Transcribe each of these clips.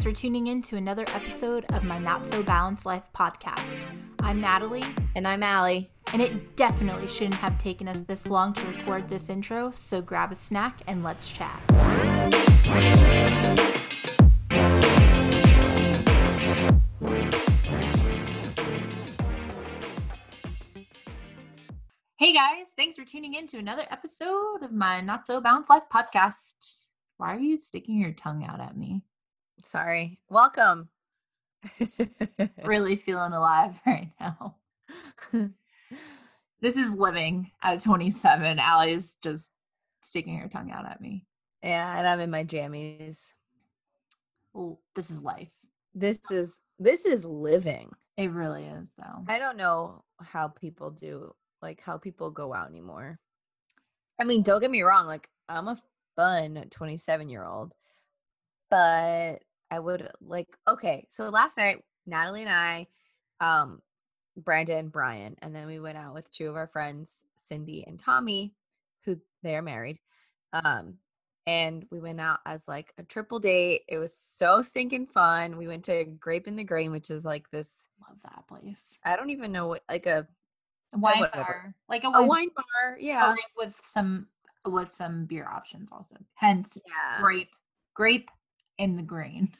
Thanks for tuning in to another episode of my Not So Balanced Life podcast. I'm Natalie. And I'm Allie. And it definitely shouldn't have taken us this long to record this intro, so grab a snack and let's chat. Hey guys, thanks for tuning in to another episode of my Not So Balanced Life podcast. Why are you sticking your tongue out at me? Sorry. Welcome. really feeling alive right now. this is living at 27. Allie's just sticking her tongue out at me. Yeah, and I'm in my jammies. Oh, this is life. This is this is living. It really is though. I don't know how people do like how people go out anymore. I mean, don't get me wrong, like I'm a fun 27 year old, but I would like okay. So last night, Natalie and I, um, Brandon, and Brian, and then we went out with two of our friends, Cindy and Tommy, who they are married. Um, and we went out as like a triple date. It was so stinking fun. We went to Grape in the Grain, which is like this. Love that place. I don't even know what like a, a wine bar, like a wine, a wine bar. Yeah, like with some with some beer options also. Hence, yeah. grape, grape in the grain.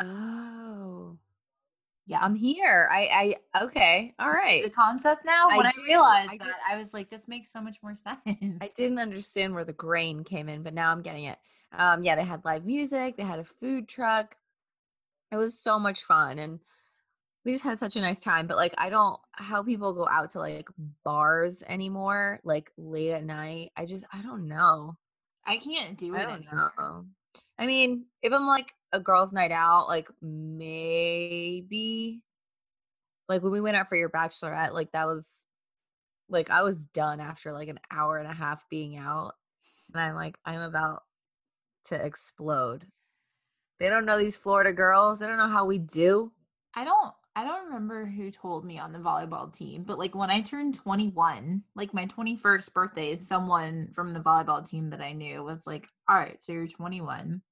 Oh. Yeah, I'm here. I I okay. All right. The concept now when I, I realized I that just, I was like this makes so much more sense. I didn't understand where the grain came in, but now I'm getting it. Um yeah, they had live music, they had a food truck. It was so much fun and we just had such a nice time, but like I don't how people go out to like bars anymore like late at night. I just I don't know. I can't do it I don't anymore. know. I mean, if I'm like a girls' night out, like maybe, like when we went out for your bachelorette, like that was, like I was done after like an hour and a half being out, and I'm like I'm about to explode. They don't know these Florida girls. They don't know how we do. I don't. I don't remember who told me on the volleyball team, but like when I turned 21, like my 21st birthday, someone from the volleyball team that I knew was like, All right, so you're 21.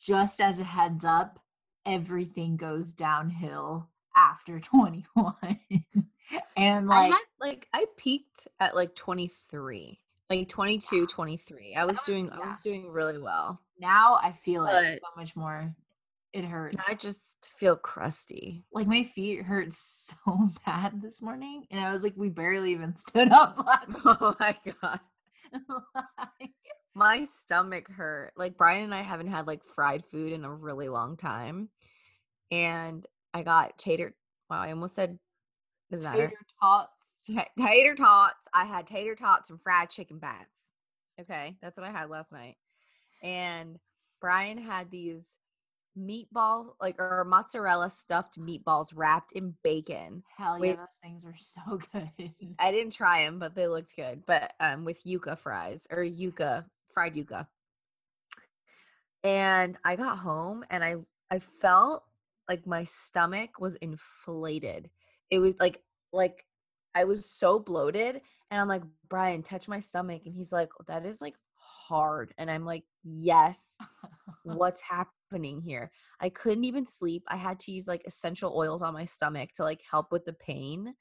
Just as a heads up, everything goes downhill after 21. and like, I had, like, I peaked at like 23, like 22, 23. I was, doing, yeah. I was doing really well. Now I feel but, like so much more it hurts. I just feel crusty. Like my feet hurt so bad this morning, and I was like, we barely even stood up. oh my god. my stomach hurt. Like Brian and I haven't had like fried food in a really long time, and I got tater. Wow, I almost said doesn't matter. Tater tots. tater tots. I had tater tots and fried chicken bats. Okay, that's what I had last night, and Brian had these meatballs, like or mozzarella stuffed meatballs wrapped in bacon. Hell yeah, with, those things are so good. I didn't try them, but they looked good. But um, with yuca fries or yuca fried yuca. And I got home and I I felt like my stomach was inflated. It was like like I was so bloated and I'm like, "Brian, touch my stomach." And he's like, "That is like hard." And I'm like, "Yes." What's happening? Happening here? I couldn't even sleep. I had to use like essential oils on my stomach to like help with the pain.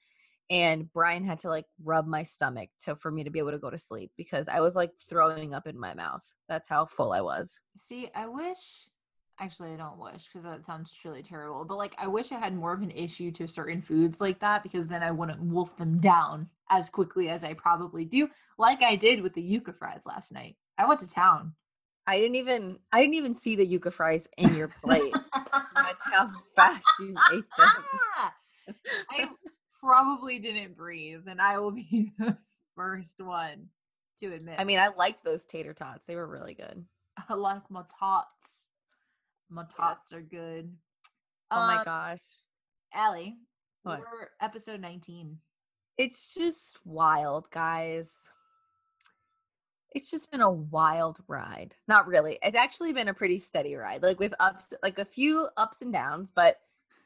And Brian had to like rub my stomach to for me to be able to go to sleep because I was like throwing up in my mouth. That's how full I was. See, I wish actually I don't wish because that sounds truly terrible. But like I wish I had more of an issue to certain foods like that because then I wouldn't wolf them down as quickly as I probably do, like I did with the yuca fries last night. I went to town. I didn't even I didn't even see the yuca fries in your plate. That's how fast you ate them. I probably didn't breathe, and I will be the first one to admit. I mean, I liked those tater tots; they were really good. I like my tots. My tots yeah. are good. Oh um, my gosh, Allie, what? we're episode nineteen. It's just wild, guys it's just been a wild ride. Not really. It's actually been a pretty steady ride, like with ups, like a few ups and downs, but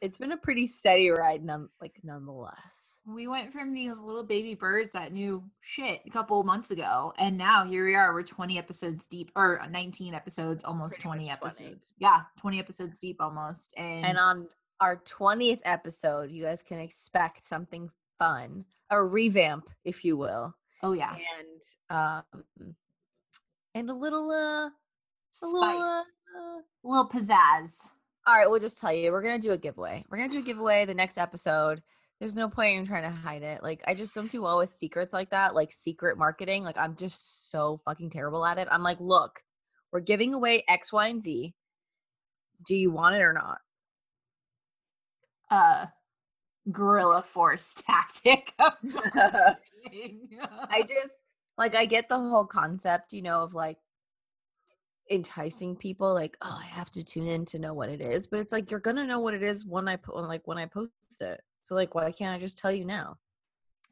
it's been a pretty steady ride, none like nonetheless. We went from these little baby birds that knew shit a couple months ago, and now here we are. We're 20 episodes deep, or uh, 19 episodes, almost 20 much 20. episodes. Yeah, 20 episodes deep almost. And, And on our 20th episode, you guys can expect something fun, a revamp, if you will. Oh yeah, And um and a little uh a little uh, uh, a little pizzazz. all right, we'll just tell you. We're gonna do a giveaway. We're gonna do a giveaway the next episode. There's no point in trying to hide it. Like I just don't do well with secrets like that, like secret marketing. Like I'm just so fucking terrible at it. I'm like, look, we're giving away X, Y, and Z. Do you want it or not? Uh, guerrilla force tactic. I just like I get the whole concept, you know, of like enticing people like, oh, I have to tune in to know what it is. But it's like you're gonna know what it is when I put like when I post it. So like why can't I just tell you now?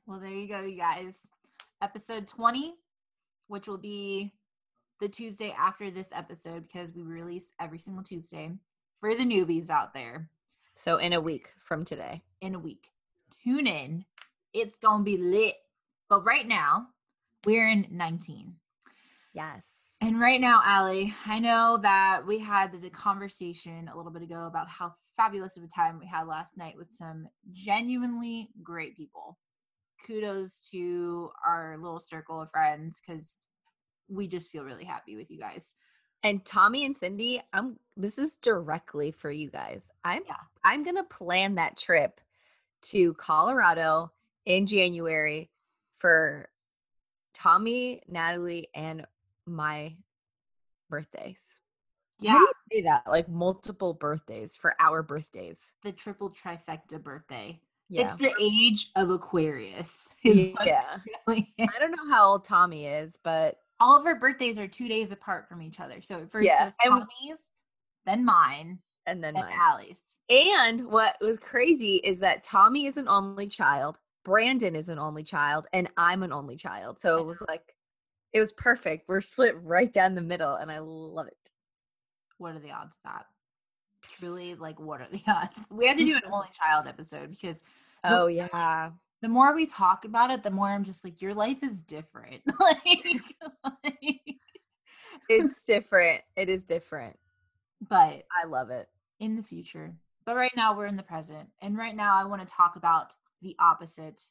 Well, there you go, you guys. Episode 20, which will be the Tuesday after this episode because we release every single Tuesday for the newbies out there So in a week from today. in a week. Tune in. It's going to be lit. But right now, we're in 19. Yes. And right now, Allie, I know that we had the conversation a little bit ago about how fabulous of a time we had last night with some genuinely great people. Kudos to our little circle of friends because we just feel really happy with you guys. And Tommy and Cindy, I'm this is directly for you guys. I'm Yeah. I'm gonna plan that trip to Colorado in January for Tommy, Natalie, and my birthdays. Yeah. How do you say that? Like multiple birthdays for our birthdays. the triple trifecta birthday. Yeah. It's the age of Aquarius. is what it yeah. really. I don't know how old Tommy is, but All of our birthdays are two days apart from each other. So first Yeah, and- Tommy's, then mine, and then mine. Allie's. And what was crazy is that Tommy is an only child, Brandon is an only child, and I'm an only child. So it was like, it was perfect. We're split right down the middle, and I love it. What are the odds of that? Truly, like, what are the odds? We had to do an only child episode because The- Oh, yeah. the more we talk about it, the more I'm just like, your life is different. like, like- It's different. It is different. but I love it. in the future. But right now, we're in the present. And right now, I want to talk about the opposite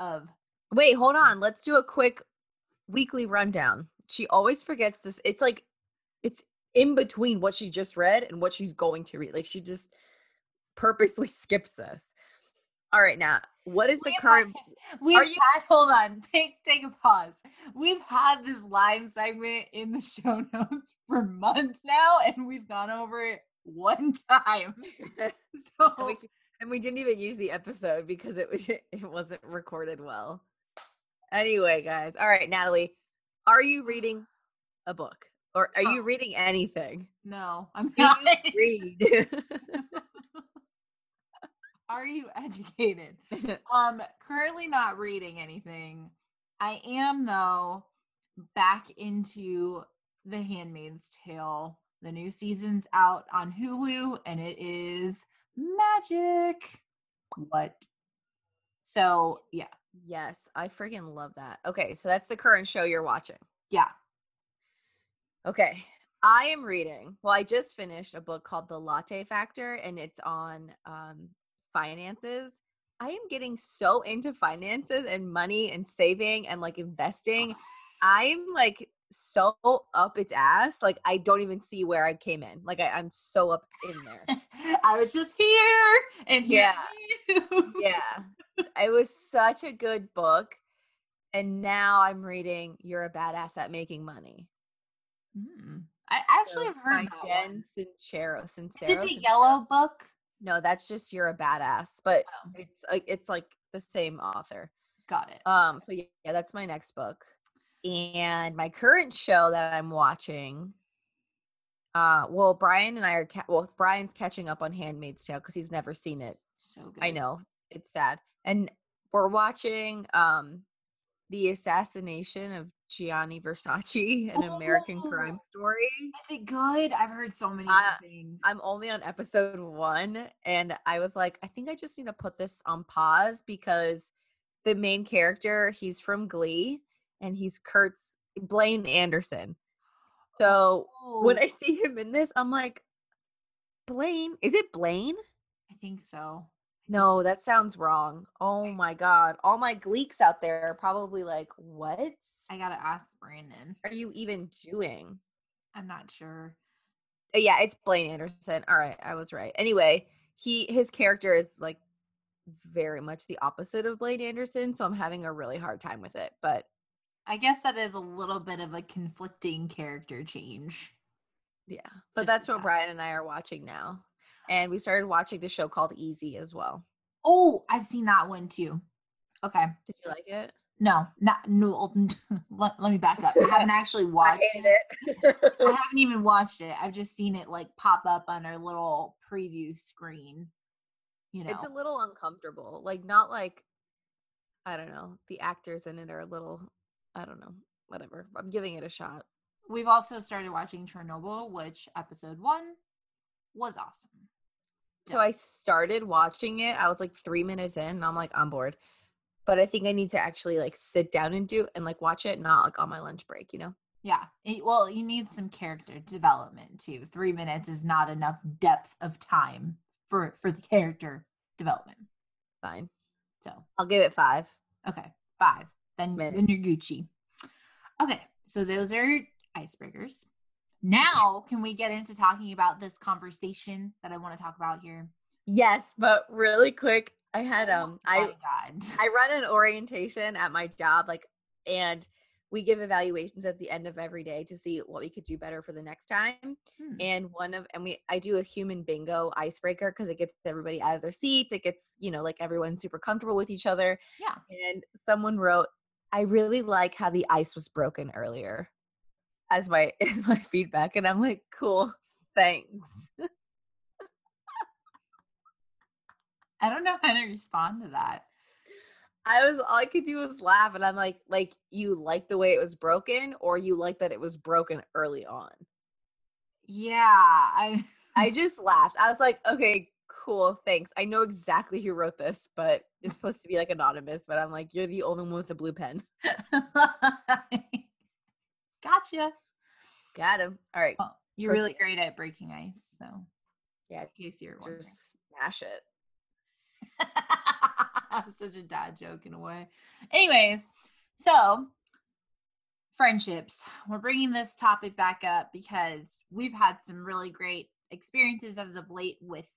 of Wait, hold on. Let's do a quick weekly rundown. She always forgets this. It's like, it's in between what she just read and what she's going to read. Like, she just purposely skips this. All right, now, what is the We've current? had- We've Are you- had, hold on, take take a pause. We've had this live segment in the show notes for months now, and we've gone over it one time. So we, and we didn't even use the episode because it was it wasn't recorded well. Anyway, guys. All right, Natalie, are you reading a book or are you reading anything? no, I'm Do not. you read? Are you educated? Um, currently not reading anything. I am though back into The Handmaid's Tale. The new season's out on Hulu and it is magic. What? So, yeah. yes, I freaking love that. Okay, so that's the current show you're watching. Yeah. Okay. I am reading. Well, I just finished a book called The Latte Factor and it's on um finances. I am getting so into finances and money and saving and like investing. I'm like so up its ass. Like I don't even see where I came in. Like I, I'm so up in there. I was just here and here Yeah. yeah. It was such a good book. And now I'm reading You're a Badass at Making Money. Hmm. I actually So have heard by Jen one. Sincero. Is it Sincero, the Sincero? yellow book? No, that's just you're a badass, but Oh. it's like it's like the same author. Got it. Um, so yeah, that's my next book. And my current show that I'm watching, uh, well, Brian and I are ca- well, Brian's catching up on Handmaid's Tale because he's never seen it. So good. I know it's sad, and we're watching um, the assassination of Gianni Versace, an American Oh. crime story. Is it good? I've heard so many good things. I'm only on episode one, and I was like, I think I just need to put this on pause because the main character, he's from Glee, and he's Kurt's Blaine Anderson. So when Oh, I see him in this, I'm like, Blaine, is it Blaine? I think so. No, that sounds wrong. Oh my god. All my gleeks out there are probably like, what I gotta ask Brandon. are you even doing? I'm not sure. Uh, Yeah, it's Blaine Anderson. All right, I was right. Anyway, he his character is like very much the opposite of Blaine Anderson, so I'm having a really hard time with it. But I guess that is a little bit of a conflicting character change. yeah, but Just that's what that. Brian and I are watching now. And we started watching the show called Easy as well. Oh, I've seen that one too. Okay. Did you like it? No, not no. let, let me back up. I haven't actually watched it. it. I haven't even watched it. I've just seen it like pop up on our little preview screen. You know, It's a little uncomfortable. Like not like I don't know. The actors in it are a little I don't know. Whatever. I'm giving it a shot. we've also started watching Chernobyl, which episode one was awesome. So. I started watching it. I was like 3 minutes in and I'm like I'm bored. But I think I need to actually like sit down and do and like watch it not like on my lunch break, you know. Yeah. it- well, you need some character development too. Three minutes is not enough depth of time for for the character development. Fine. So I'll give it 5. okay, five. Then then you're Gucci. Okay, so those are icebreakers. Now, can we get into talking about this conversation that I want to talk about here? Yes, but really quick, I had Oh um I God. I run an orientation at my job, like, and we give evaluations at the end of every day to see what we could do better for the next time. Hmm. And one of, and we, I do a human bingo icebreaker because it gets everybody out of their seats. It gets, you know, like everyone super comfortable with each other. Yeah. And someone wrote, I really like how the ice was broken earlier as my, as my feedback. And I'm like, cool, thanks. I don't know how to respond to that. I was all I could do was laugh, and I'm like, like you like the way it was broken, or you like that it was broken early on. Yeah, I I just laughed. I was like, okay, cool, thanks. I know exactly who wrote this, but it's supposed to be like anonymous. But I'm like, you're the only one with a blue pen. gotcha. Got him. All right, Well, you're really great at breaking ice, so yeah, in case you're wondering. just smash it. Such a dad joke in a way. Anyways, so friendships. We're bringing this topic back up because we've had some really great experiences as of late with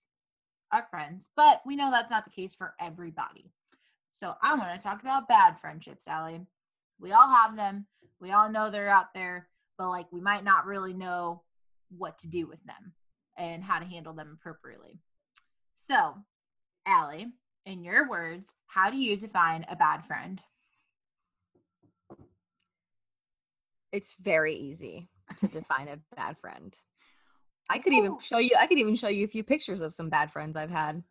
our friends, but we know that's not the case for everybody. So I want to talk about bad friendships, Allie. We all have them. We all know they're out there, but like we might not really know what to do with them and how to handle them appropriately. So, Allie, in your words, how do you define a bad friend? It's very easy to define a bad friend. I could even show you I could even show you a few pictures of some bad friends I've had.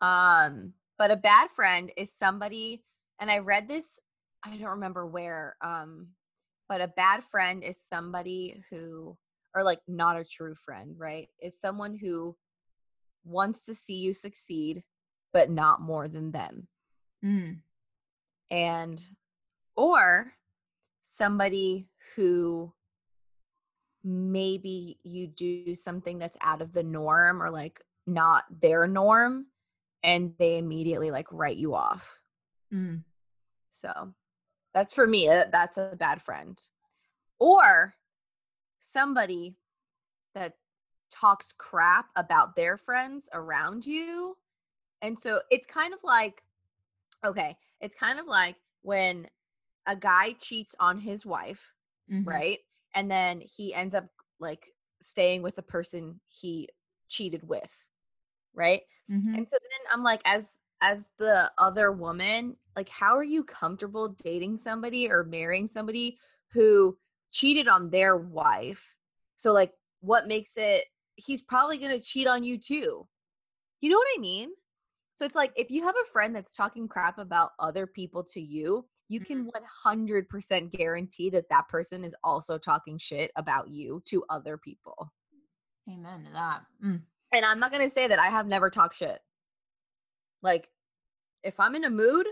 Um, but a bad friend is somebody and I read this I don't remember where um but a bad friend is somebody who or like not a true friend, right? Is someone who wants to see you succeed but not more than them Mm. and or somebody who maybe you do something that's out of the norm or like not their norm and they immediately like write you off Mm. so that's for me uh, that's a bad friend or somebody that talks crap about their friends around you and so it's kind of like okay it's kind of like when a guy cheats on his wife Mhm. right and then he ends up like staying with the person he cheated with right Mhm. and so then I'm like, as as the other woman, like, how are you comfortable dating somebody or marrying somebody who cheated on their wife? So like, what makes it? He's probably gonna cheat on you too. You know what I mean? So it's like if you have a friend that's talking crap about other people to you, you can 100% guarantee that that person is also talking shit about you to other people. Amen to that. Mm. And I'm not going to say that I have never talked shit. Like, if I'm in a mood,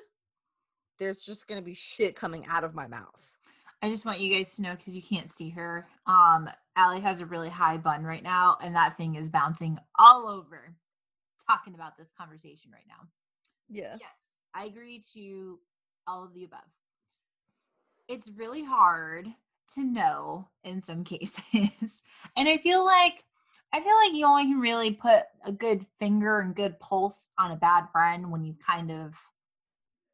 there's just going to be shit coming out of my mouth. I just want you guys to know because you can't see her. Um, Allie has a really high bun right now, and that thing is bouncing all over talking about this conversation right now. Yeah. Yes, I agree to all of the above. It's really hard to know in some cases. and I feel like I feel like you only can really put a good finger and good pulse on a bad friend when you've kind of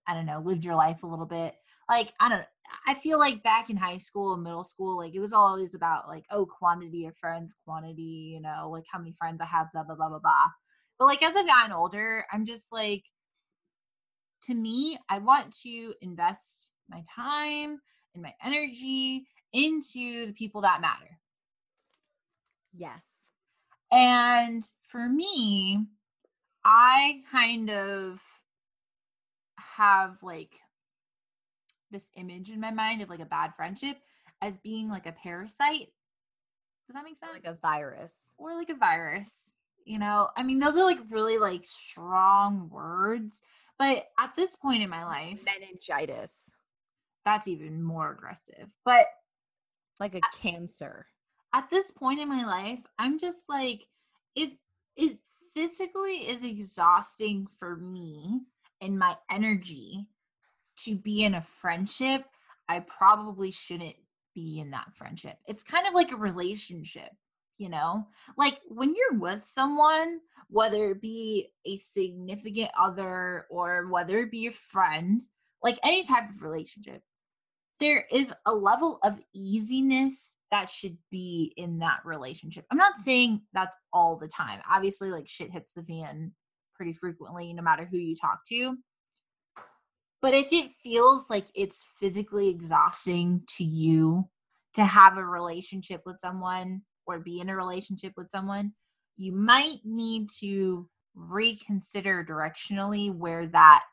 I don't know, lived your life a little bit. Like, I don't I feel like back in high school and middle school, like it was all always about like, oh, quantity of friends, quantity, you know, like how many friends I have, blah, blah, blah, blah, blah. But like as I've gotten older, I'm just like, to me, I want to invest my time and my energy into the people that matter. Yes. And for me, I kind of have like this image in my mind of like a bad friendship as being like a parasite. Does that make sense? Like a virus. Or like a virus. You know, I mean, those are like really like strong words. But at this point in my life, meningitis. That's even more aggressive. But like a at, cancer. At this point in my life, I'm just like, if it physically is exhausting for me and my energy to be in a friendship, I probably shouldn't be in that friendship. It's kind of like a relationship you know? Like when you're with someone whether it be a significant other or whether it be a friend like any type of relationship there is a level of easiness that should be in that relationship. I'm not saying that's all the time. Obviously like shit hits the fan pretty frequently no matter who you talk to. But if it feels like it's physically exhausting to you to have a relationship with someone or be in a relationship with someone, you might need to reconsider directionally where that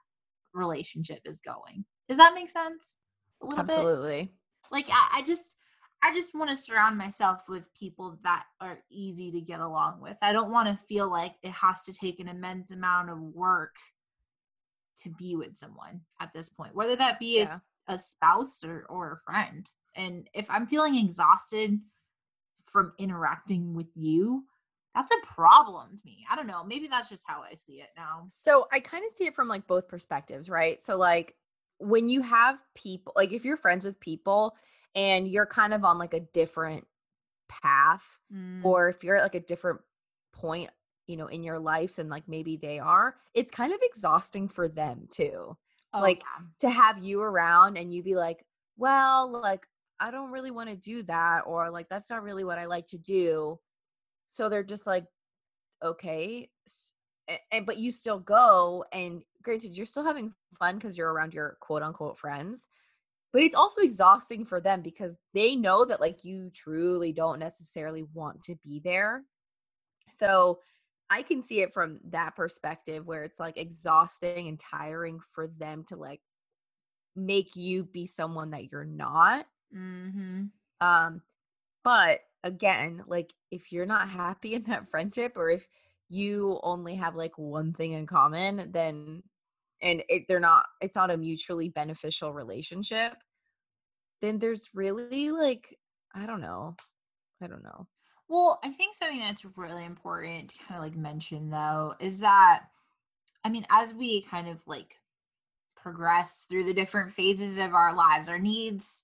relationship is going. Does that make sense? A little Absolutely. Bit? Like I, I just I just want to surround myself with people that are easy to get along with. I don't want to feel like it has to take an immense amount of work to be with someone at this point, whether that be yeah. as a spouse or, or a friend. And if I'm feeling exhausted from interacting with you that's a problem to me. I don't know. Maybe that's just how i see it now. So i kind of see it from like both perspectives right? So like when you have people like if you're friends with people and you're kind of on like a different path mm. or if you're at like a different point you know in your life than like maybe they are it's kind of exhausting for them too. Oh, like yeah. to have you around and you be like well like I don't really want to do that or like that's not really what I like to do. So they're just like okay, and, but you still go and granted you're still having fun cuz you're around your quote unquote friends. But it's also exhausting for them because they know that like you truly don't necessarily want to be there. So I can see it from that perspective where it's like exhausting and tiring for them to like make you be someone that you're not Mm-hmm. Um, but again, like if you're not happy in that friendship, or if you only have like one thing in common, then and it, they're not, it's not a mutually beneficial relationship. Then there's really like, I don't know, I don't know. Well, I think something that's really important to kind of like mention though is that, I mean, as we kind of like progress through the different phases of our lives, our needs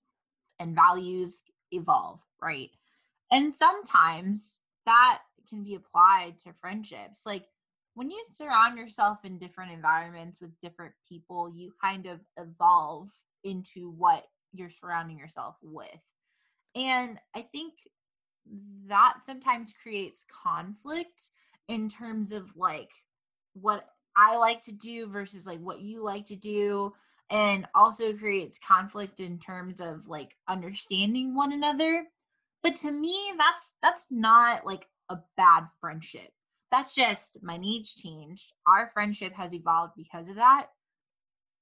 and values evolve, right? And sometimes that can be applied to friendships. Like when you surround yourself in different environments with different people, you kind of evolve into what you're surrounding yourself with. And I think that sometimes creates conflict in terms of like what I like to do versus like what you like to do and also creates conflict in terms of like understanding one another but to me that's that's not like a bad friendship that's just my needs changed. Our friendship has evolved because of that,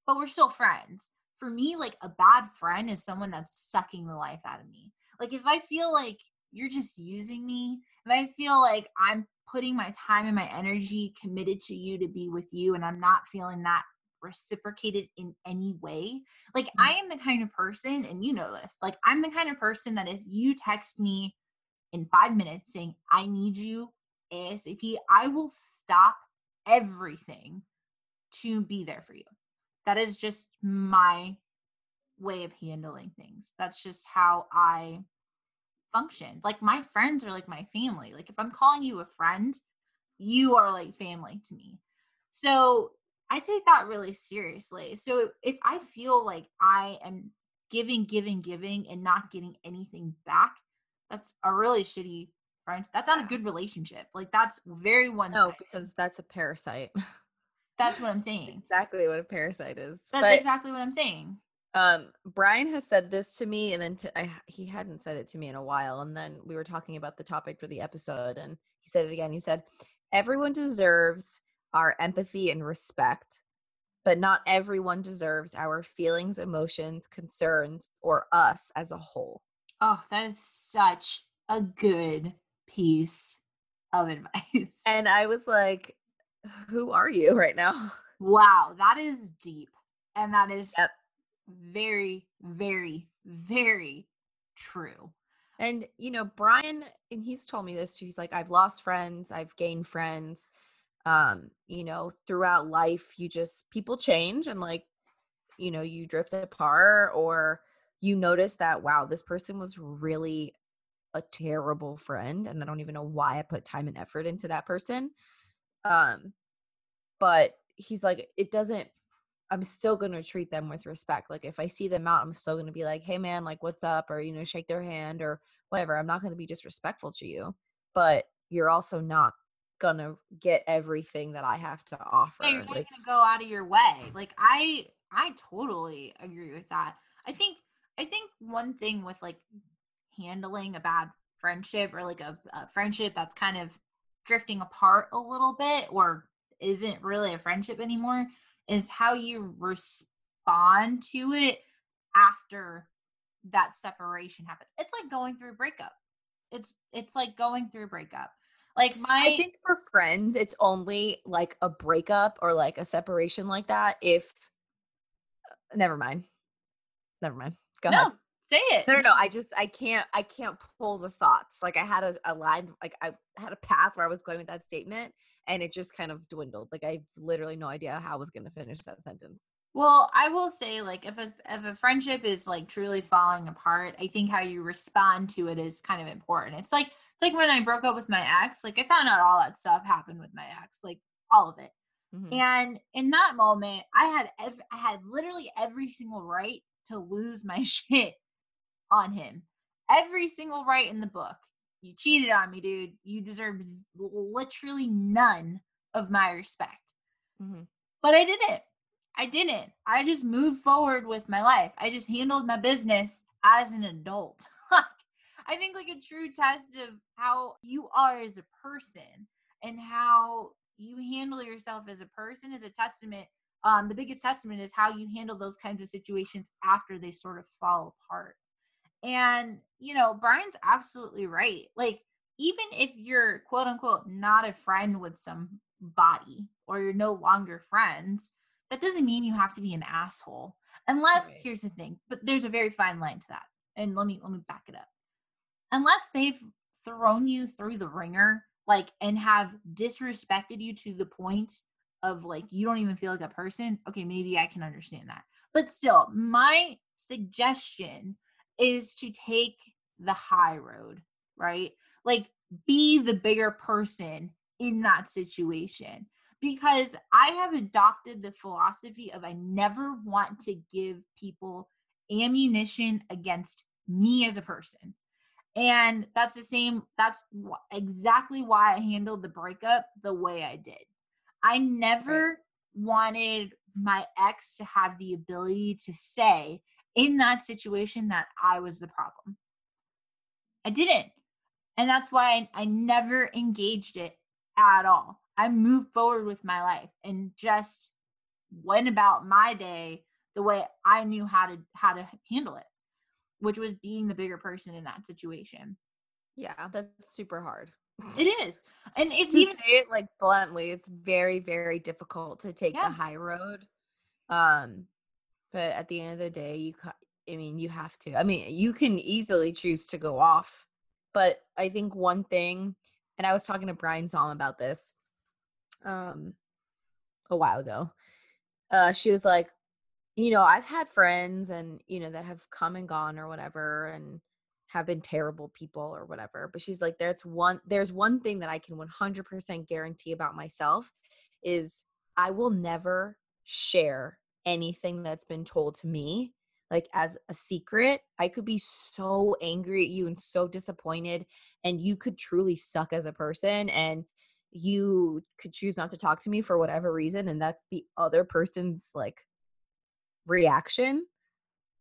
but we're still friends. For me, like a bad friend is someone that's sucking the life out of me. Like if I feel like you're just using me, if I feel like I'm putting my time and my energy committed to you to be with you and I'm not feeling that reciprocated in any way. Like mm. I am the kind of person and you know this. Like I'm the kind of person that if you text me in 5 minutes saying I need you ASAP, I will stop everything to be there for you. That is just my way of handling things. That's just how I function. Like my friends are like my family. Like if I'm calling you a friend, you are like family to me. So I take that really seriously. So if I feel like I am giving, giving, giving and not getting anything back, that's a really shitty friend. That's not a good relationship. Like that's very one No, because that's a parasite. That's what I'm saying. exactly what a parasite is. That's but, exactly what I'm saying. Um, Brian has said this to me, and then to, I, he hadn't said it to me in a while. And then we were talking about the topic for the episode, and he said it again. He said, "Everyone deserves our empathy and respect, but not everyone deserves our feelings, emotions, concerns, or us as a whole." Oh, that is such a good piece of advice. And I was like, "Who are you right now?" Wow, that is deep, and that is yep very, very, very true. And, you know, Brian, and he's told me this too. He's like, I've lost friends, I've gained friends. Um, you know, throughout life, you just, people change and like, you know, you drift apart or you notice that, wow, this person was really a terrible friend. And I don't even know why I put time and effort into that person. Um, but he's like, it doesn't I'm still going to treat them with respect. Like if I see them out, I'm still going to be like, "Hey man, like what's up?" or you know, shake their hand or whatever. I'm not going to be disrespectful to you, but you're also not to get everything that I have to offer. Yeah, you're not like, to go out of your way. Like I I totally agree with that. I think I think one thing with like handling a bad friendship or like a, a friendship that's kind of drifting apart a little bit or isn't really a friendship anymore is how you respond to it after that separation happens. It's like going through a breakup. It's it's like going through a breakup. Like my I think for friends it's only like a breakup or like a separation like that if uh, never mind. Never mind. Go no, ahead. Say it. No, no, no. I just I can't I can't pull the thoughts. Like I had a, a line like I had a path where I was going with that statement and it just kind of dwindled. Like I literally no idea how I was going to finish that sentence. Well, I will say like if a if a friendship is like truly falling apart, I think how you respond to it is kind of important. It's like it's like when I broke up with my ex, like I found out all that stuff happened with my ex, like all of it. Mm-hmm. And in that moment, I had ev- I had literally every single right to lose my shit on him. Every single right in the book you cheated on me, dude. You deserve literally none of my respect. Mm-hmm. But I didn't. I didn't. I just moved forward with my life. I just handled my business as an adult. I think like a true test of how you are as a person and how you handle yourself as a person is a testament. Um, the biggest testament is how you handle those kinds of situations after they sort of fall apart. And, you know, Brian's absolutely right. Like, even if you're quote unquote not a friend with somebody or you're no longer friends, that doesn't mean you have to be an asshole. Unless, right. here's the thing, but there's a very fine line to that. And let me let me back it up. Unless they've thrown you through the ringer, like and have disrespected you to the point of like you don't even feel like a person, okay, maybe I can understand that. But still, my suggestion is to take the high road, right? Like be the bigger person in that situation because I have adopted the philosophy of I never want to give people ammunition against me as a person. And that's the same, that's exactly why I handled the breakup the way I did. I never right. wanted my ex to have the ability to say, in that situation that I was the problem. I didn't. And that's why I, I never engaged it at all. I moved forward with my life and just went about my day the way I knew how to how to handle it, which was being the bigger person in that situation. Yeah, that's super hard. It is. And it's to even say it like bluntly, it's very, very difficult to take Yeah. the high road. Um, but at the end of the day, you ca- I mean, you have to. I mean, you can easily choose to go off, but I think one thing, and I was talking to Brian Zom about this, um, a while ago. Uh, she was like, you know, I've had friends and you know that have come and gone or whatever, and have been terrible people or whatever. But she's like, there's one, there's one thing that I can 100% guarantee about myself is I will never share anything that's been told to me like as a secret. I could be so angry at you and so disappointed, and you could truly suck as a person, and you could choose not to talk to me for whatever reason, and that's the other person's like reaction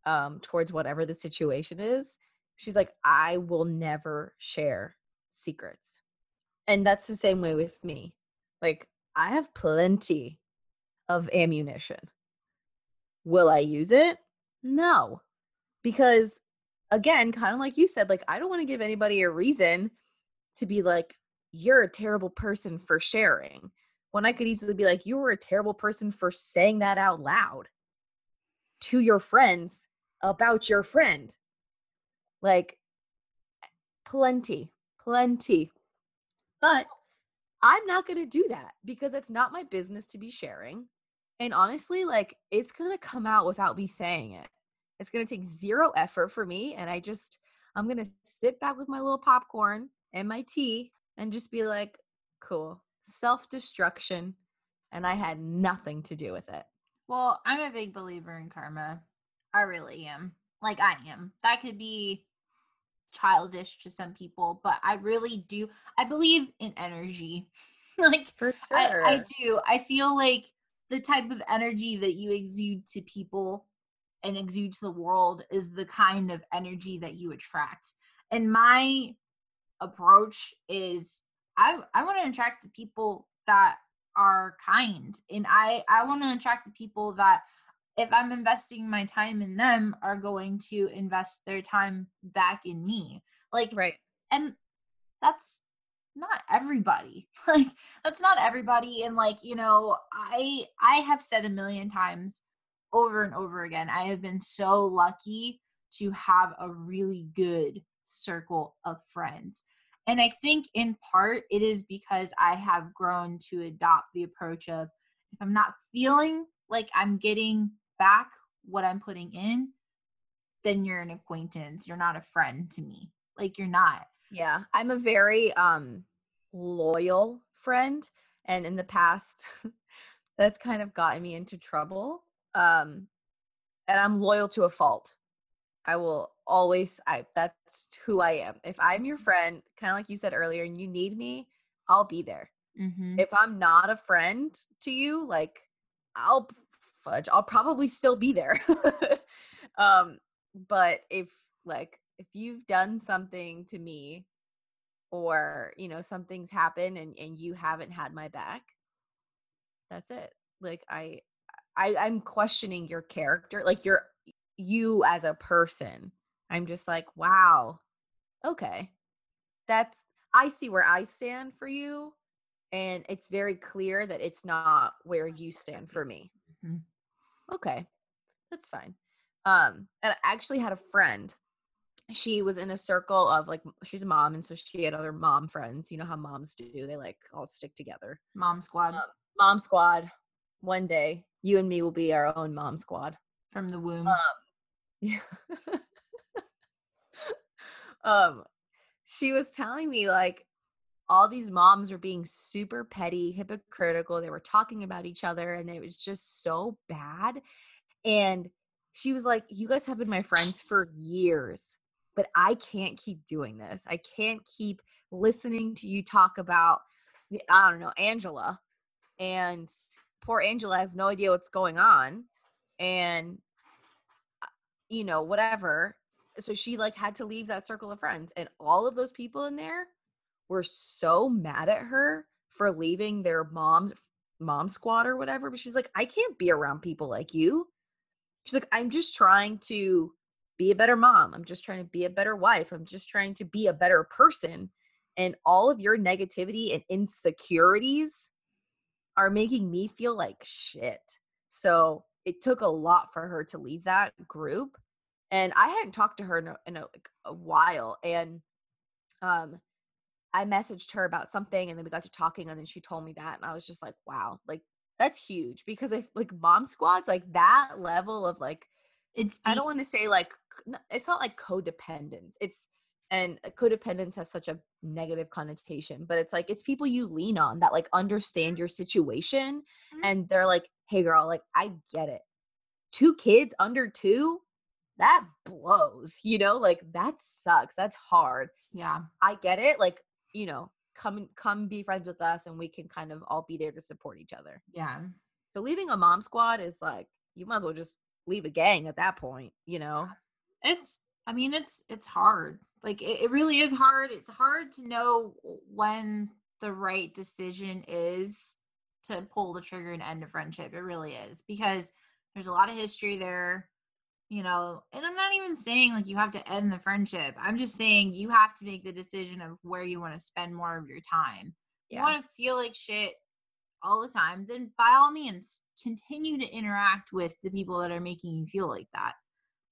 um towards whatever the situation is she's like i will never share secrets. And that's the same way with me. Like i have plenty of ammunition. Will i use it? No. Because again kind of like you said like i don't want to give anybody a reason to be like you're a terrible person for sharing. When i could easily be like you were a terrible person for saying that out loud to your friends about your friend. Like plenty plenty. But i'm not going to do that because it's not my business to be sharing. And honestly like it's going to come out without me saying it. It's going to take zero effort for me and i just i'm going to sit back with my little popcorn and my tea and just be like cool. Self-destruction. And i had nothing to do with it Well, I'm a big believer in karma. I really am. Like I am. That could be childish to some people, but I really do. I believe in energy. like for I, I do. I feel like the type of energy that you exude to people and exude to the world is the kind of energy that you attract. And my approach is I I want to attract the people that are kind. And I I want to attract the people that if I'm investing my time in them are going to invest their time back in me. Like right. and that's not everybody. Like that's not everybody. And like you know i i have said a million times over and over again i have been so lucky to have a really good circle of friends and i think in part it is because i have grown to adopt the approach of if i'm not feeling like i'm getting back what i'm putting in then you're an acquaintance you're not a friend to me like you're not Yeah, I'm a very um loyal friend and in the past that's kind of gotten me into trouble. Um and I'm loyal to a fault. I will always I that's who I am. If I'm your friend, kind of like you said earlier and you need me, I'll be there. mm-hmm. If I'm not a friend to you, like I'll fudge, I'll probably still be there. um but if like if you've done something to me or you know something's happened and and you haven't had my back that's it like i i i'm questioning your character like you're you as a person. I'm just like wow. Okay. That's i see where i stand for you and it's very clear that it's not where you stand for me. Mhm. okay. That's fine. Um and i actually had a friend. She was in a circle of like she's a mom and so she had other mom friends. You know how moms do they like all stick together. Mom squad. Um, mom squad. One day you and me will be our own mom squad. From the womb. um yeah. Um she was telling me like all these moms were being super petty hypocritical they were talking about each other and it was just so bad and she was like you guys have been my friends for years but i can't keep doing this. I can't keep listening to you talk about i don't know angela and poor angela has no idea what's going on and you know whatever so she like had to leave that circle of friends and all of those people in there were so mad at her for leaving their mom's mom squad or whatever, but she's like, I can't be around people like you. She's like, I'm just trying to be a better mom. I'm just trying to be a better wife. I'm just trying to be a better person. And all of your negativity and insecurities are making me feel like shit. So it took a lot for her to leave that group. And I hadn't talked to her in a, in a, like a while. And um, I messaged her about something and then we got to talking and then she told me that. And I was just like, wow, like that's huge because if like mom squads, like that level of like, It's I don't want to say like it's not like codependence. It's and uh, codependence has such a negative connotation, but it's like it's people you lean on that like understand your situation Mhm. and they're like, "Hey girl, like I get it. Two kids under 2, that blows, you know? Like that sucks. That's hard. yeah. I get it. Like, you know, come and come be friends with us and we can kind of all be there to support each other." Yeah. So leaving a mom squad is like you might as well just leave a gang at that point, you know? It's I mean it's it's hard. Like it, it really is hard. It's hard to know when the right decision is to pull the trigger and end a friendship. It really is because there's a lot of history there, you know. And I'm not even saying like you have to end the friendship. I'm just saying you have to make the decision of where you want to spend more of your time. You want to feel like shit all the time, then by all means continue to interact with the people that are making you feel like that.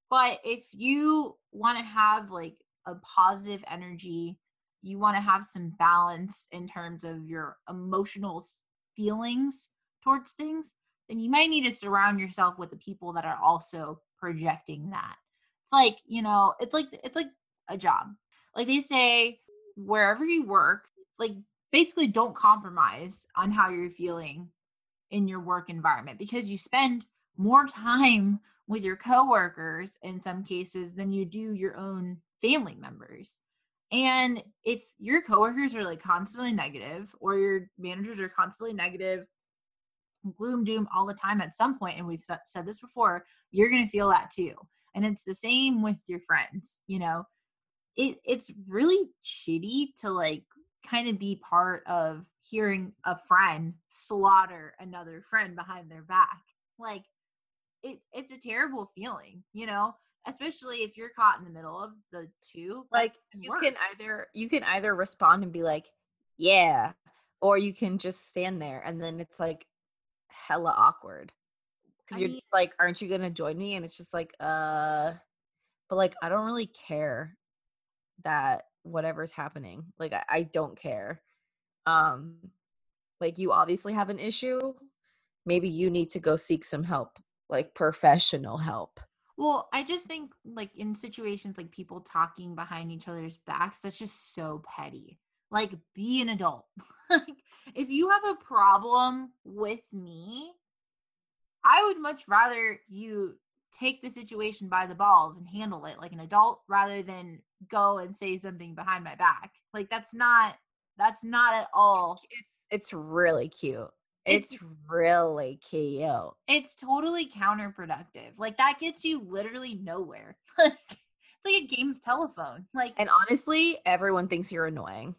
But if you want to have like a positive energy, you want to have some balance in terms of your emotional feelings towards things, then you might need to surround yourself with the people that are also projecting that. It's like, you know, it's like it's like a job. Like they say wherever you work, like basically don't compromise on how you're feeling in your work environment because you spend more time with your coworkers in some cases than you do your own family members. And if your coworkers are like constantly negative or your managers are constantly negative, gloom doom all the time at some point and we've said this before, you're going to feel that too. And it's the same with your friends, you know. It it's really shitty to like kind of be part of hearing a friend slaughter another friend behind their back. Like it, it's a terrible feeling, you know, especially if you're caught in the middle of the two. like you work. can either you can either respond and be like yeah or you can just stand there and then it's like hella awkward. Because you're mean- like aren't you gonna join me? And it's just like uh but like i don't really care that whatever's happening. Like i, I don't care. Um like you obviously have an issue. Maybe you need to go seek some help like professional help Well, I just think like in situations like people talking behind each other's backs, that's just so petty. Like be an adult. like if you have a problem with me, I would much rather you take the situation by the balls and handle it like an adult rather than go and say something behind my back. Like that's not that's not at all it's, it's it's really cute It's- it's really cute it's totally counterproductive. Like that gets you literally nowhere. Like it's like a game of telephone. Like And honestly, everyone thinks you're annoying.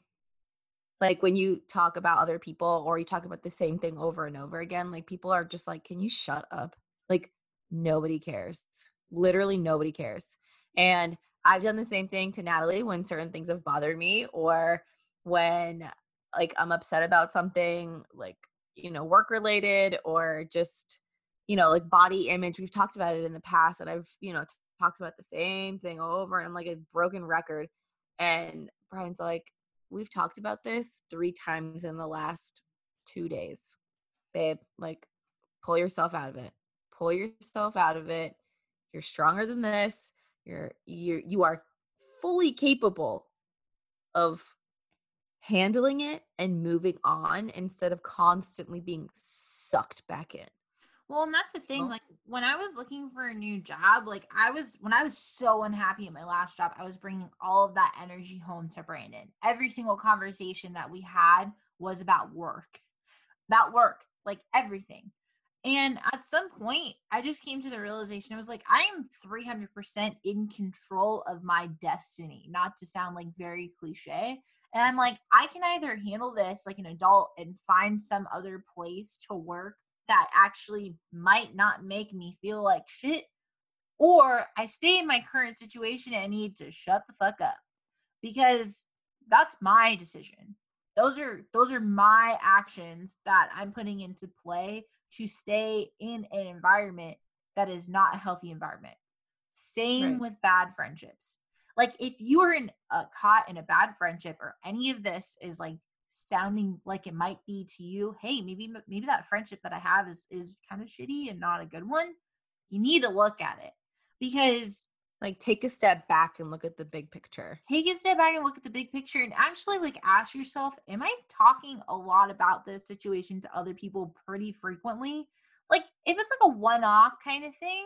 Like when you talk about other people or you talk about the same thing over and over again, like people are just like, can you shut up? Like nobody cares. Literally nobody cares. And I've done the same thing to Natalie when certain things have bothered me or when like I'm upset about something like, you know, work related or just, you know, like body image. We've talked about it in the past and I've, you know, t- talked about the same thing over and I'm like a broken record. And Brian's like, we've talked about this three times in the last two days. Babe, like, pull yourself out of it. Pull yourself out of it. You're stronger than this. You're you're you are fully capable of handling it and moving on instead of constantly being sucked back in. Well, and that's the thing. Like when I was looking for a new job, like I was when I was so unhappy at my last job, I was bringing all of that energy home to Brandon. Every single conversation that we had was about work, about work, like everything. And at some point, I just came to the realization I was like, I am 300% in control of my destiny, not to sound like very cliche. And I'm like, I can either handle this like an adult and find some other place to work that actually might not make me feel like shit, or I stay in my current situation and need to shut the fuck up because that's my decision. Those are those are my actions that I'm putting into play to stay in an environment that is not a healthy environment. Same right. with bad friendships. Like if you are in a caught in a bad friendship or any of this is like sounding like it might be to you, hey, maybe maybe that friendship that I have is is kind of shitty and not a good one. You need to look at it because like take a step back and look at the big picture. Take a step back and look at the big picture and actually like ask yourself, am I talking a lot about this situation to other people pretty frequently? Like if it's like a one-off kind of thing,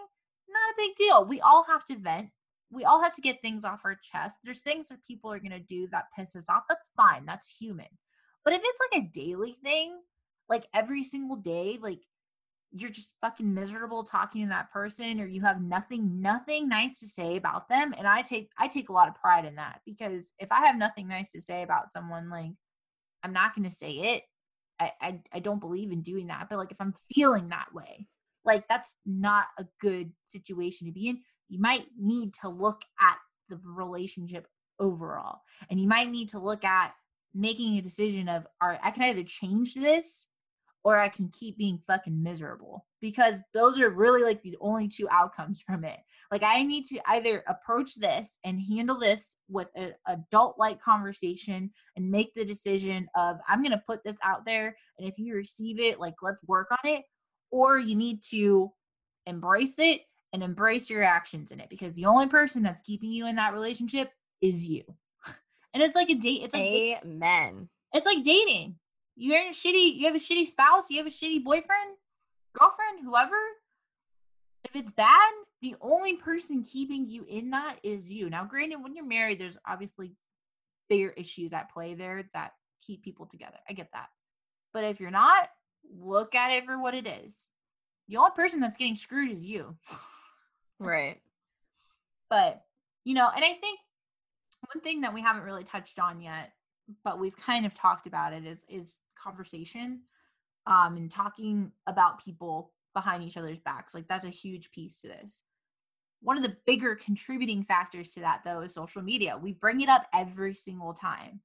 not a big deal. We all have to vent. We all have to get things off our chest. There's things that people are going to do that piss us off. That's fine. That's human. But if it's like a daily thing, like every single day, like you're just fucking miserable talking to that person or you have nothing nothing nice to say about them and i take i take a lot of pride in that because if i have nothing nice to say about someone like i'm not going to say it I, I i don't believe in doing that but like if i'm feeling that way like that's not a good situation to be in you might need to look at the relationship overall and you might need to look at making a decision of all right i can either change this or I can keep being fucking miserable because those are really like the only two outcomes from it. Like I need to either approach this and handle this with an adult like conversation and make the decision of I'm going to put this out there and if you receive it like let's work on it or you need to embrace it and embrace your actions in it because the only person that's keeping you in that relationship is you. And it's like a date it's like amen. It's like dating. You're in a shitty you have a shitty spouse you have a shitty boyfriend girlfriend whoever. If it's bad the only person keeping you in that is you. Now granted when you're married there's obviously bigger issues at play there that keep people together. I get that. But if you're not look at it for what it is. The only person that's getting screwed is you right. But you know and i think one thing that we haven't really touched on yet but we've kind of talked about it is is conversation um and talking about people behind each other's backs. Like that's a huge piece to this. One of the bigger contributing factors to that though is social media. We bring it up every single time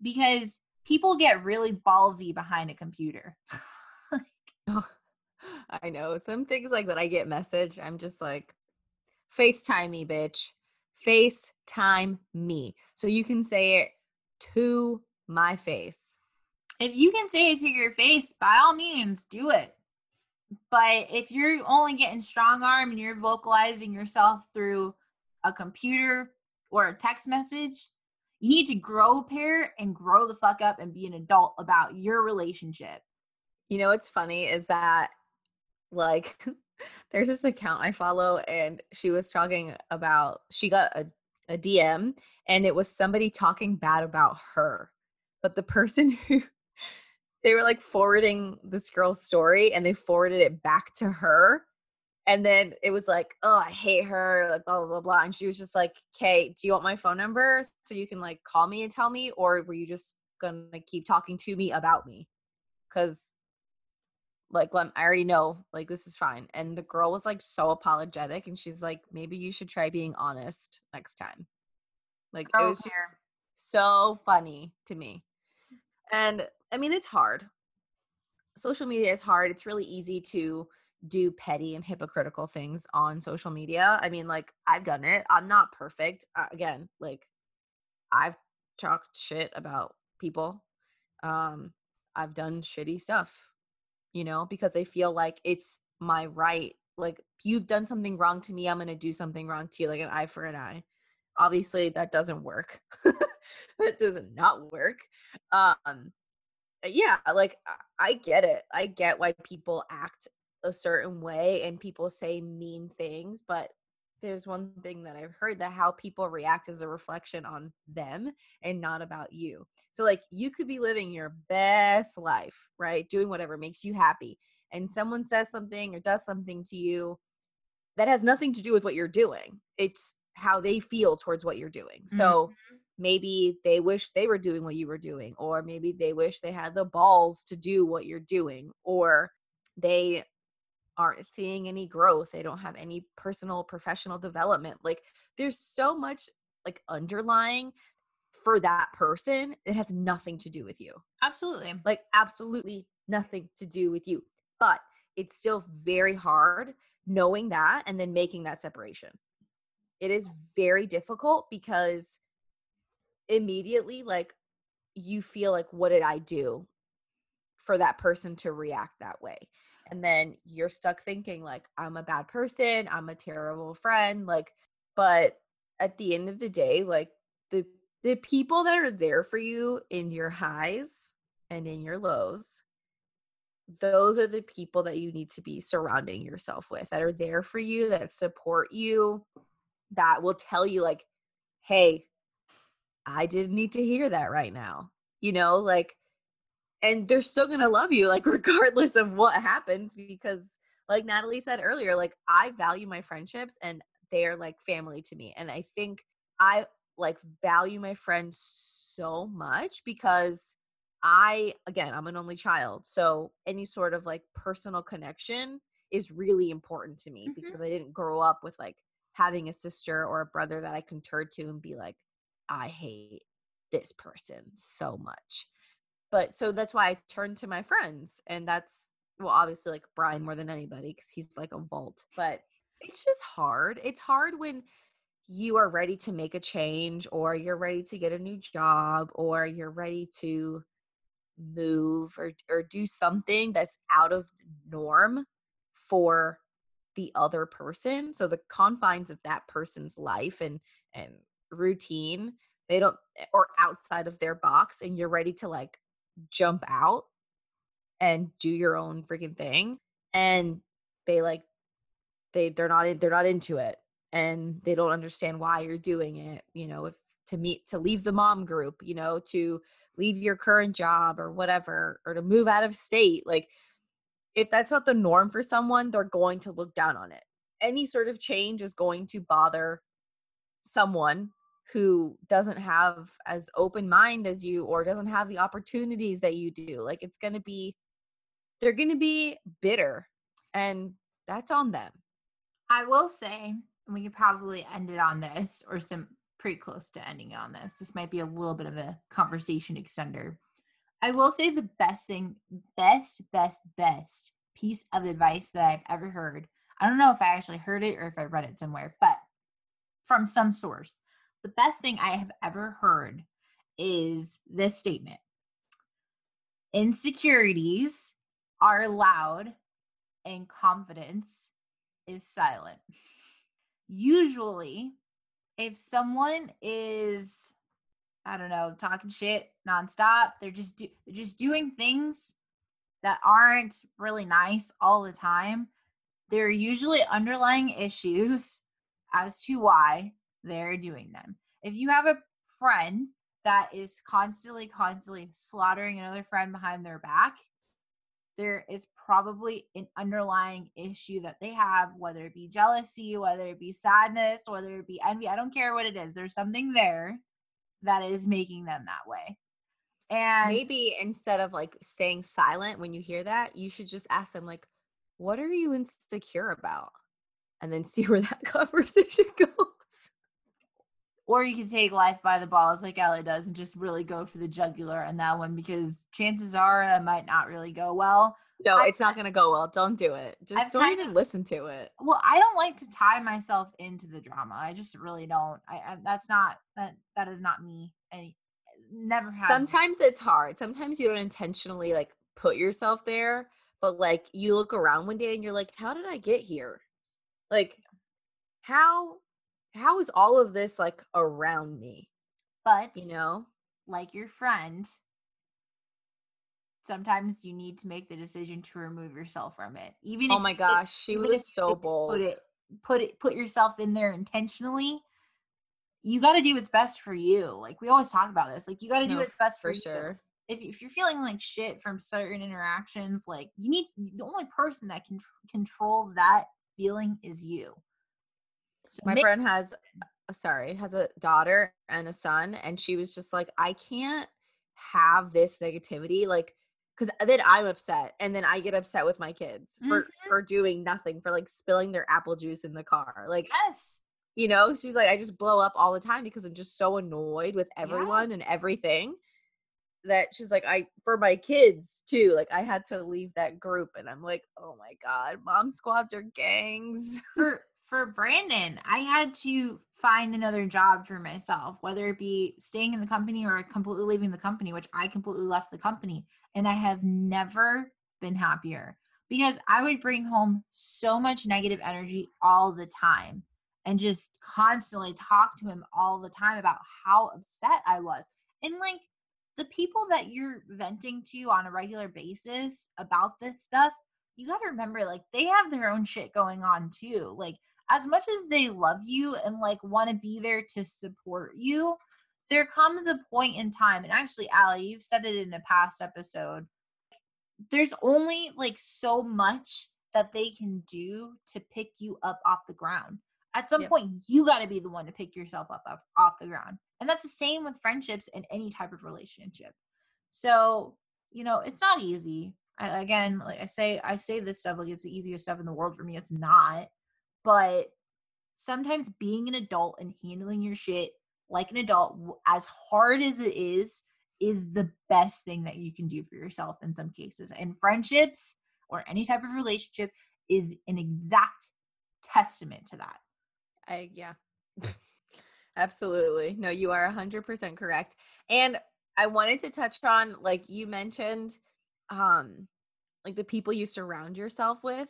because people get really ballsy behind a computer. Oh, i know. Some things like that i get message i'm just like facetime me bitch facetime me so you can say it to my face. If you can say it to your face, by all means, do it. But if you're only getting strong arm and you're vocalizing yourself through a computer or a text message, you need to grow a pair and grow the fuck up and be an adult about your relationship. You know what's funny is that like there's this account I follow and she was talking about she got a, a DM and it was somebody talking bad about her. But the person who they were like forwarding this girl's story and they forwarded it back to her. And then it was like, oh, I hate her, like blah, blah, blah, blah. And she was just like, okay, do you want my phone number so you can like call me and tell me? Or were you just gonna keep talking to me about me? Because like I already know like this is fine. And the girl was like so apologetic and she's like, maybe you should try being honest next time. Like it was just so funny to me. And I mean, it's hard. Social media is hard. It's really easy to do petty and hypocritical things on social media. I mean, like I've done it. I'm not perfect. Uh, again, like I've talked shit about people. Um I've done shitty stuff, you know, because I feel like it's my right. Like you've done something wrong to me, I'm going to do something wrong to you like an eye for an eye. Obviously that doesn't work. That does not work. Um yeah like i get it. I get why people act a certain way and people say mean things but there's one thing that I've heard that how people react is a reflection on them and not about you. So, like, you could be living your best life, right? Doing whatever makes you happy. And someone says something or does something to you that has nothing to do with what you're doing. It's how they feel towards what you're doing. So mm-hmm. maybe they wish they were doing what you were doing or maybe they wish they had the balls to do what you're doing or they aren't seeing any growth they don't have any personal professional development like there's so much like underlying for that person it has nothing to do with you. Absolutely. like absolutely nothing to do with you but it's still very hard knowing that and then making that separation. It is very difficult because immediately like you feel like what did i do for that person to react that way and then you're stuck thinking like i'm a bad person i'm a terrible friend like but at the end of the day like the the people that are there for you in your highs and in your lows those are the people that you need to be surrounding yourself with that are there for you that support you that will tell you like hey i didn't need to hear that right now you know like and they're still gonna love you like regardless of what happens because like natalie said earlier like i value my friendships and they're like family to me and i think i like value my friends so much because i again i'm an only child so any sort of like personal connection is really important to me Mhm. because i didn't grow up with like having a sister or a brother that i can turn to and be like i hate this person so much but so that's why I turn to my friends, and that's well, obviously like Brian more than anybody because he's like a vault. But it's just hard. It's hard when you are ready to make a change, or you're ready to get a new job, or you're ready to move or or do something that's out of norm for the other person so the confines of that person's life and and routine they don't eh, or outside of their box and you're ready to like jump out and do your own freaking thing and they like they they're not they're not into it and they don't understand why you're doing it you know if to meet to leave the mom group you know to leave your current job or whatever or to move out of state like if that's not the norm for someone they're going to look down on it. Any sort of change is going to bother someone who doesn't have as open mind as you or doesn't have the opportunities that you do like it's going to be they're going to be bitter and that's on them I will say, and we could probably end it on this, or some pretty close to ending on this. This might be a little bit of a conversation extender. I will say the best thing, best, best, best piece of advice that I've ever heard. I don't know if I actually heard it or if I read it somewhere, but from some source, the best thing I have ever heard is this statement Insecurities are loud and confidence is silent. Usually, if someone is, I don't know, talking shit nonstop, they're just do- they're just doing things that aren't really nice all the time. There are usually underlying issues as to why they're doing them. If you have a friend that is constantly, constantly slaughtering another friend behind their back, there is probably an underlying issue that they have, whether it be jealousy, whether it be sadness, whether it be envy. I don't care what it is. There's something there that is making them that way. And maybe instead of like staying silent when you hear that you should just ask them like what are you insecure about and then see where that conversation goes or you can take life by the balls like Ellie does and just really go for the jugular on that one because chances are that might not really go well. no I- it's not going to go well don't do it just I've don't even of- listen to it Well, I don't like to tie myself into the drama. I just really don't. I, I that's not that that is not me. And never has. been. sometimes it's hard sometimes you don't intentionally like put yourself there but like you look around one day and you're like how did i get here like how how is all of this like around me but you know like your friend, sometimes you need to make the decision to remove yourself from it. Even oh if my gosh she was so bold Put it, put it, put yourself in there intentionally. You got to do what's best for you. Like we always talk about this. Like you got to do what's best for, for you. sure If if you're feeling like shit from certain interactions, like you need the only person that can tr- control that feeling is you. My friend has sorry, has a daughter and a son, and she was just like, I can't have this negativity, like, because then I'm upset, and then I get upset with my kids for Mhm. for doing nothing, for like spilling their apple juice in the car, like, Yes. you know, she's like, I just blow up all the time because I'm just so annoyed with everyone and everything that she's like, I for my kids too, like I had to leave that group, and I'm like, oh my god, mom squads are gangs. For Brandon, I had to find another job for myself, whether it be staying in the company or completely leaving the company, which I completely left the company. And I have never been happier because I would bring home so much negative energy all the time and just constantly talk to him all the time about how upset I was. And like the people that you're venting to on a regular basis about this stuff, you got to remember like they have their own shit going on too. Like as much as they love you and like want to be there to support you, there comes a point in time, and actually, Allie, you've said it in a past episode. There's only like so much that they can do to pick you up off the ground. At some Yep. point, you got to be the one to pick yourself up off, off the ground. And that's the same with friendships and any type of relationship. So, you know, it's not easy. I, again, like I say, I say this stuff like it's the easiest stuff in the world for me. It's not but sometimes being an adult and handling your shit like an adult as hard as it is is the best thing that you can do for yourself in some cases and friendships or any type of relationship is an exact testament to that I yeah. Absolutely. No, you are 100% correct. And I wanted to touch on like you mentioned um like the people you surround yourself with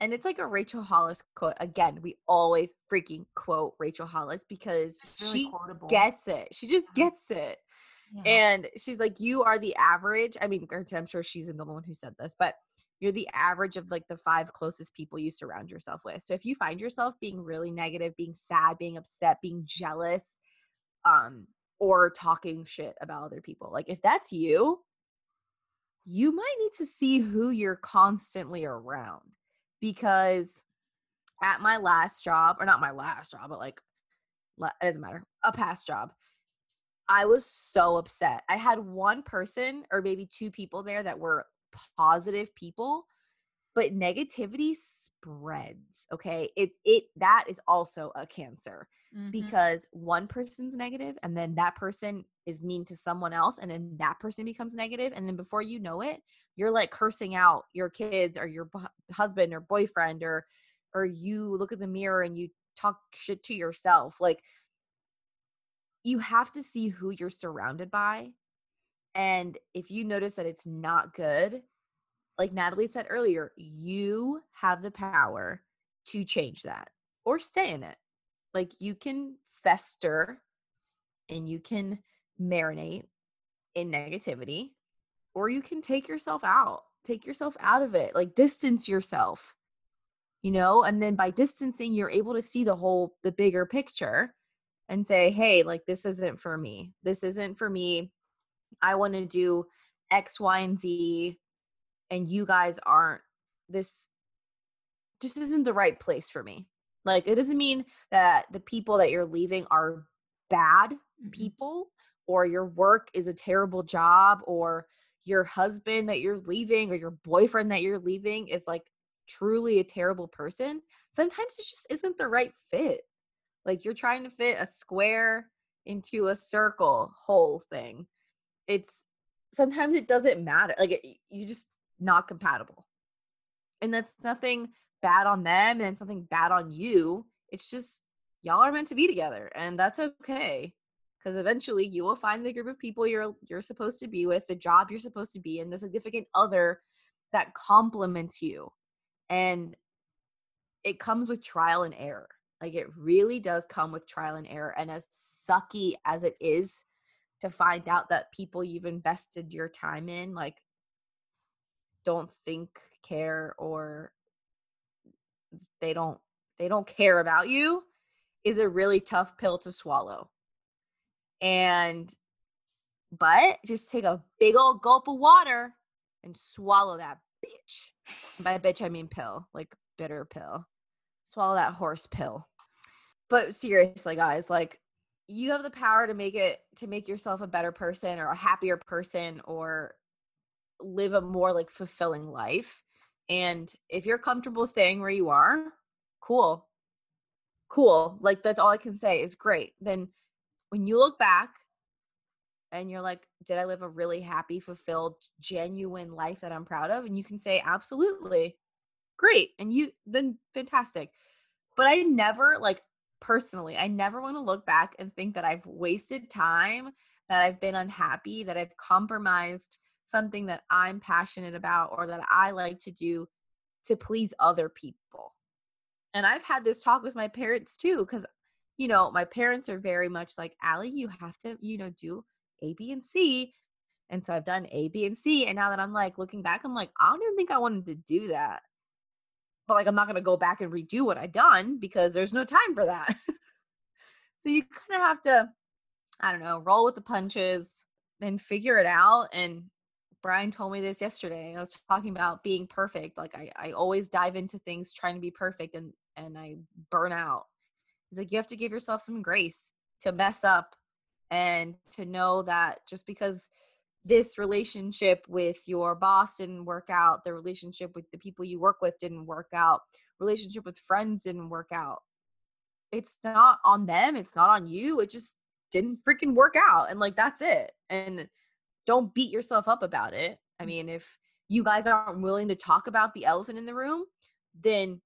and it's like a Rachel Hollis quote. Again, we always freaking quote Rachel Hollis because really she quotable gets it. She just gets it. Yeah. And she's like, you are the average. I mean, I'm sure she's the one who said this, but you're the average of like the five closest people you surround yourself with. So if you find yourself being really negative, being sad, being upset, being jealous, um, or talking shit about other people, like if that's you, you might need to see who you're constantly around because at my last job, or not my last job, but like, it doesn't matter, a past job, I was so upset. I had one person or maybe two people there that were positive people, but negativity spreads. Okay. It it that is also a cancer Mhm. because one person's negative and then that person is mean to someone else and then that person becomes negative and then before you know it you're like cursing out your kids or your husband or boyfriend or or you look at the mirror and you talk shit to yourself like you have to see who you're surrounded by and if you notice that it's not good like Natalie said earlier you have the power to change that or stay in it. Like you can fester and you can marinate in negativity or you can take yourself out take yourself out of it like distance yourself you know? And then by distancing you're able to see the whole the bigger picture and say hey like this isn't for me. This isn't for me. I want to do x y and z and you guys aren't this just isn't the right place for me. Like it doesn't mean that the people that you're leaving are bad Mhm. people or your work is a terrible job or your husband that you're leaving or your boyfriend that you're leaving is like truly a terrible person sometimes it just isn't the right fit. Like you're trying to fit a square into a circle whole thing. It's sometimes it doesn't matter like it, you just not compatible. And that's nothing bad on them and something bad on you. It's just y'all are meant to be together and that's okay because eventually you will find the group of people you're you're supposed to be with the job you're supposed to be in the significant other that complements you. And it comes with trial and error. Like it really does come with trial and error and as sucky as it is to find out that people you've invested your time in like don't think care or they don't they don't care about you is a really tough pill to swallow and but just take a big old gulp of water and swallow that bitch And by bitch i mean pill like bitter pill swallow that horse pill but seriously, guys, like you have the power to make it to make yourself a better person or a happier person or live a more like fulfilling life. And if you're comfortable staying where you are, cool. Cool. Like that's all I can say is great. Then when you look back and you're like, did I live a really happy, fulfilled, genuine life that I'm proud of? And you can say, absolutely. Great. And you then fantastic. But I never like personally, I never want to look back and think that I've wasted time, that I've been unhappy, that I've compromised something that I'm passionate about or that I like to do to please other people. And I've had this talk with my parents too, because, you know, my parents are very much like, Allie, you have to, you know, do A, B, and C. And so I've done A, B, and C. And now that I'm like looking back, I'm like, I don't even think I wanted to do that. But like, I'm not going to go back and redo what I've done because there's no time for that. so you kind of have to, I don't know, roll with the punches and figure it out. And Brian told me this yesterday. I was talking about being perfect. Like I, I always dive into things trying to be perfect and and I burn out. He's like, you have to give yourself some grace to mess up and to know that just because this relationship with your boss didn't work out, the relationship with the people you work with didn't work out, relationship with friends didn't work out. It's not on them, it's not on you. It just didn't freaking work out. And like that's it. And don't beat yourself up about it. I mm. mean, if you guys aren't willing to talk about the elephant in the room, then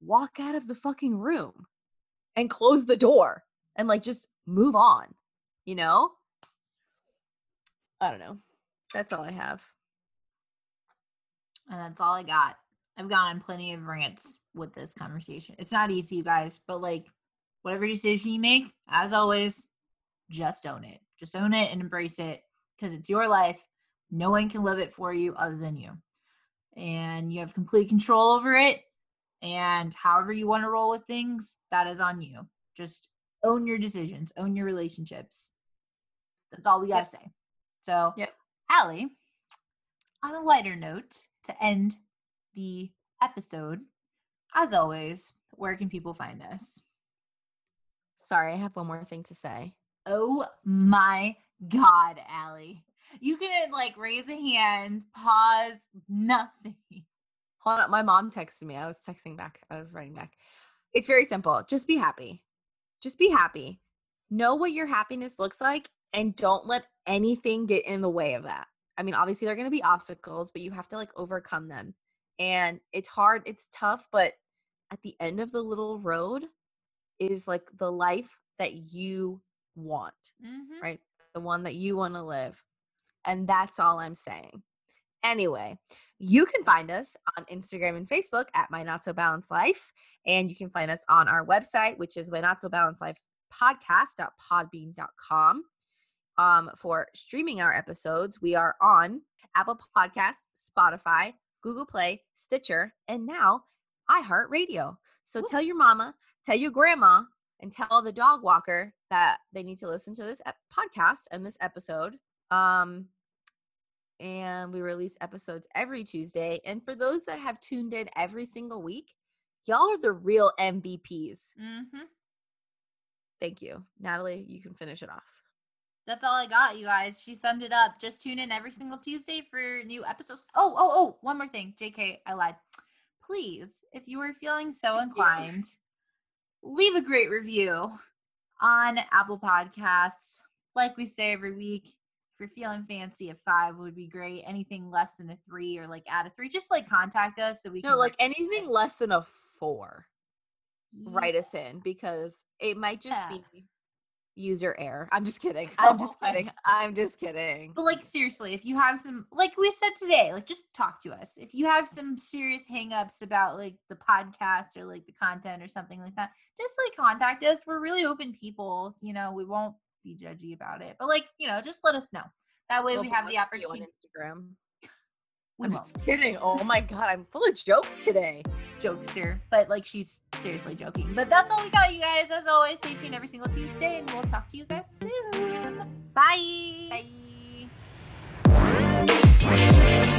walk out of the fucking room and close the door and like just move on, you know? I don't know. That's all I have. And that's all I got. I've gone on plenty of rants with this conversation. It's not easy, you guys, but like whatever decision you make, as always, just own it. Just own it and embrace it because it's your life. No one can live it for you other than you. And you have complete control over it. And however you want to roll with things, that is on you. Just own your decisions, own your relationships. That's all we got to yep. say. So, yep. Allie, on a lighter note to end the episode, as always, where can people find us? Sorry, I have one more thing to say. Oh my God, Allie. You can like raise a hand, pause, nothing. Hold on. My mom texted me. I was texting back. I was writing back. It's very simple. Just be happy. Just be happy. Know what your happiness looks like and don't let anything get in the way of that. I mean, obviously, there are going to be obstacles, but you have to like overcome them. And it's hard, it's tough, but at the end of the little road is like the life that you want, mm-hmm. right? the one that you want to live. And that's all I'm saying. Anyway, you can find us on Instagram and Facebook at My Not So Balanced Life. And you can find us on our website, which is My Not So Balanced Life podcast.podbean.com. Um, for streaming our episodes, we are on Apple Podcasts, Spotify, Google Play, Stitcher, and now iHeartRadio. So Ooh. tell your mama, tell your grandma, and tell the dog walker that they need to listen to this podcast and this episode. Um, and we release episodes every Tuesday. And for those that have tuned in every single week, y'all are the real MVPs. Mm-hmm. Thank you. Natalie, you can finish it off. That's all I got, you guys. She summed it up. Just tune in every single Tuesday for new episodes. Oh, oh, oh, one more thing. JK, I lied. Please, if you are feeling so inclined, leave a great review on Apple Podcasts. Like we say every week, if you're feeling fancy, a five would be great. Anything less than a three or like add a three, just like contact us so we no, can. like anything less than a four, yeah. write us in because it might just yeah. be user error. I'm just kidding. I'm just oh kidding. I'm just kidding. But like seriously, if you have some like we said today, like just talk to us. If you have some serious hangups about like the podcast or like the content or something like that, just like contact us. We're really open people, you know, we won't be judgy about it. But like, you know, just let us know. That way we'll we have the opportunity on Instagram. I'm just kidding. Oh my god, I'm full of jokes today. Jokester, but like she's seriously joking. But that's all we got, you guys. As always, stay tuned every single Tuesday, and we'll talk to you guys soon. Bye. Bye.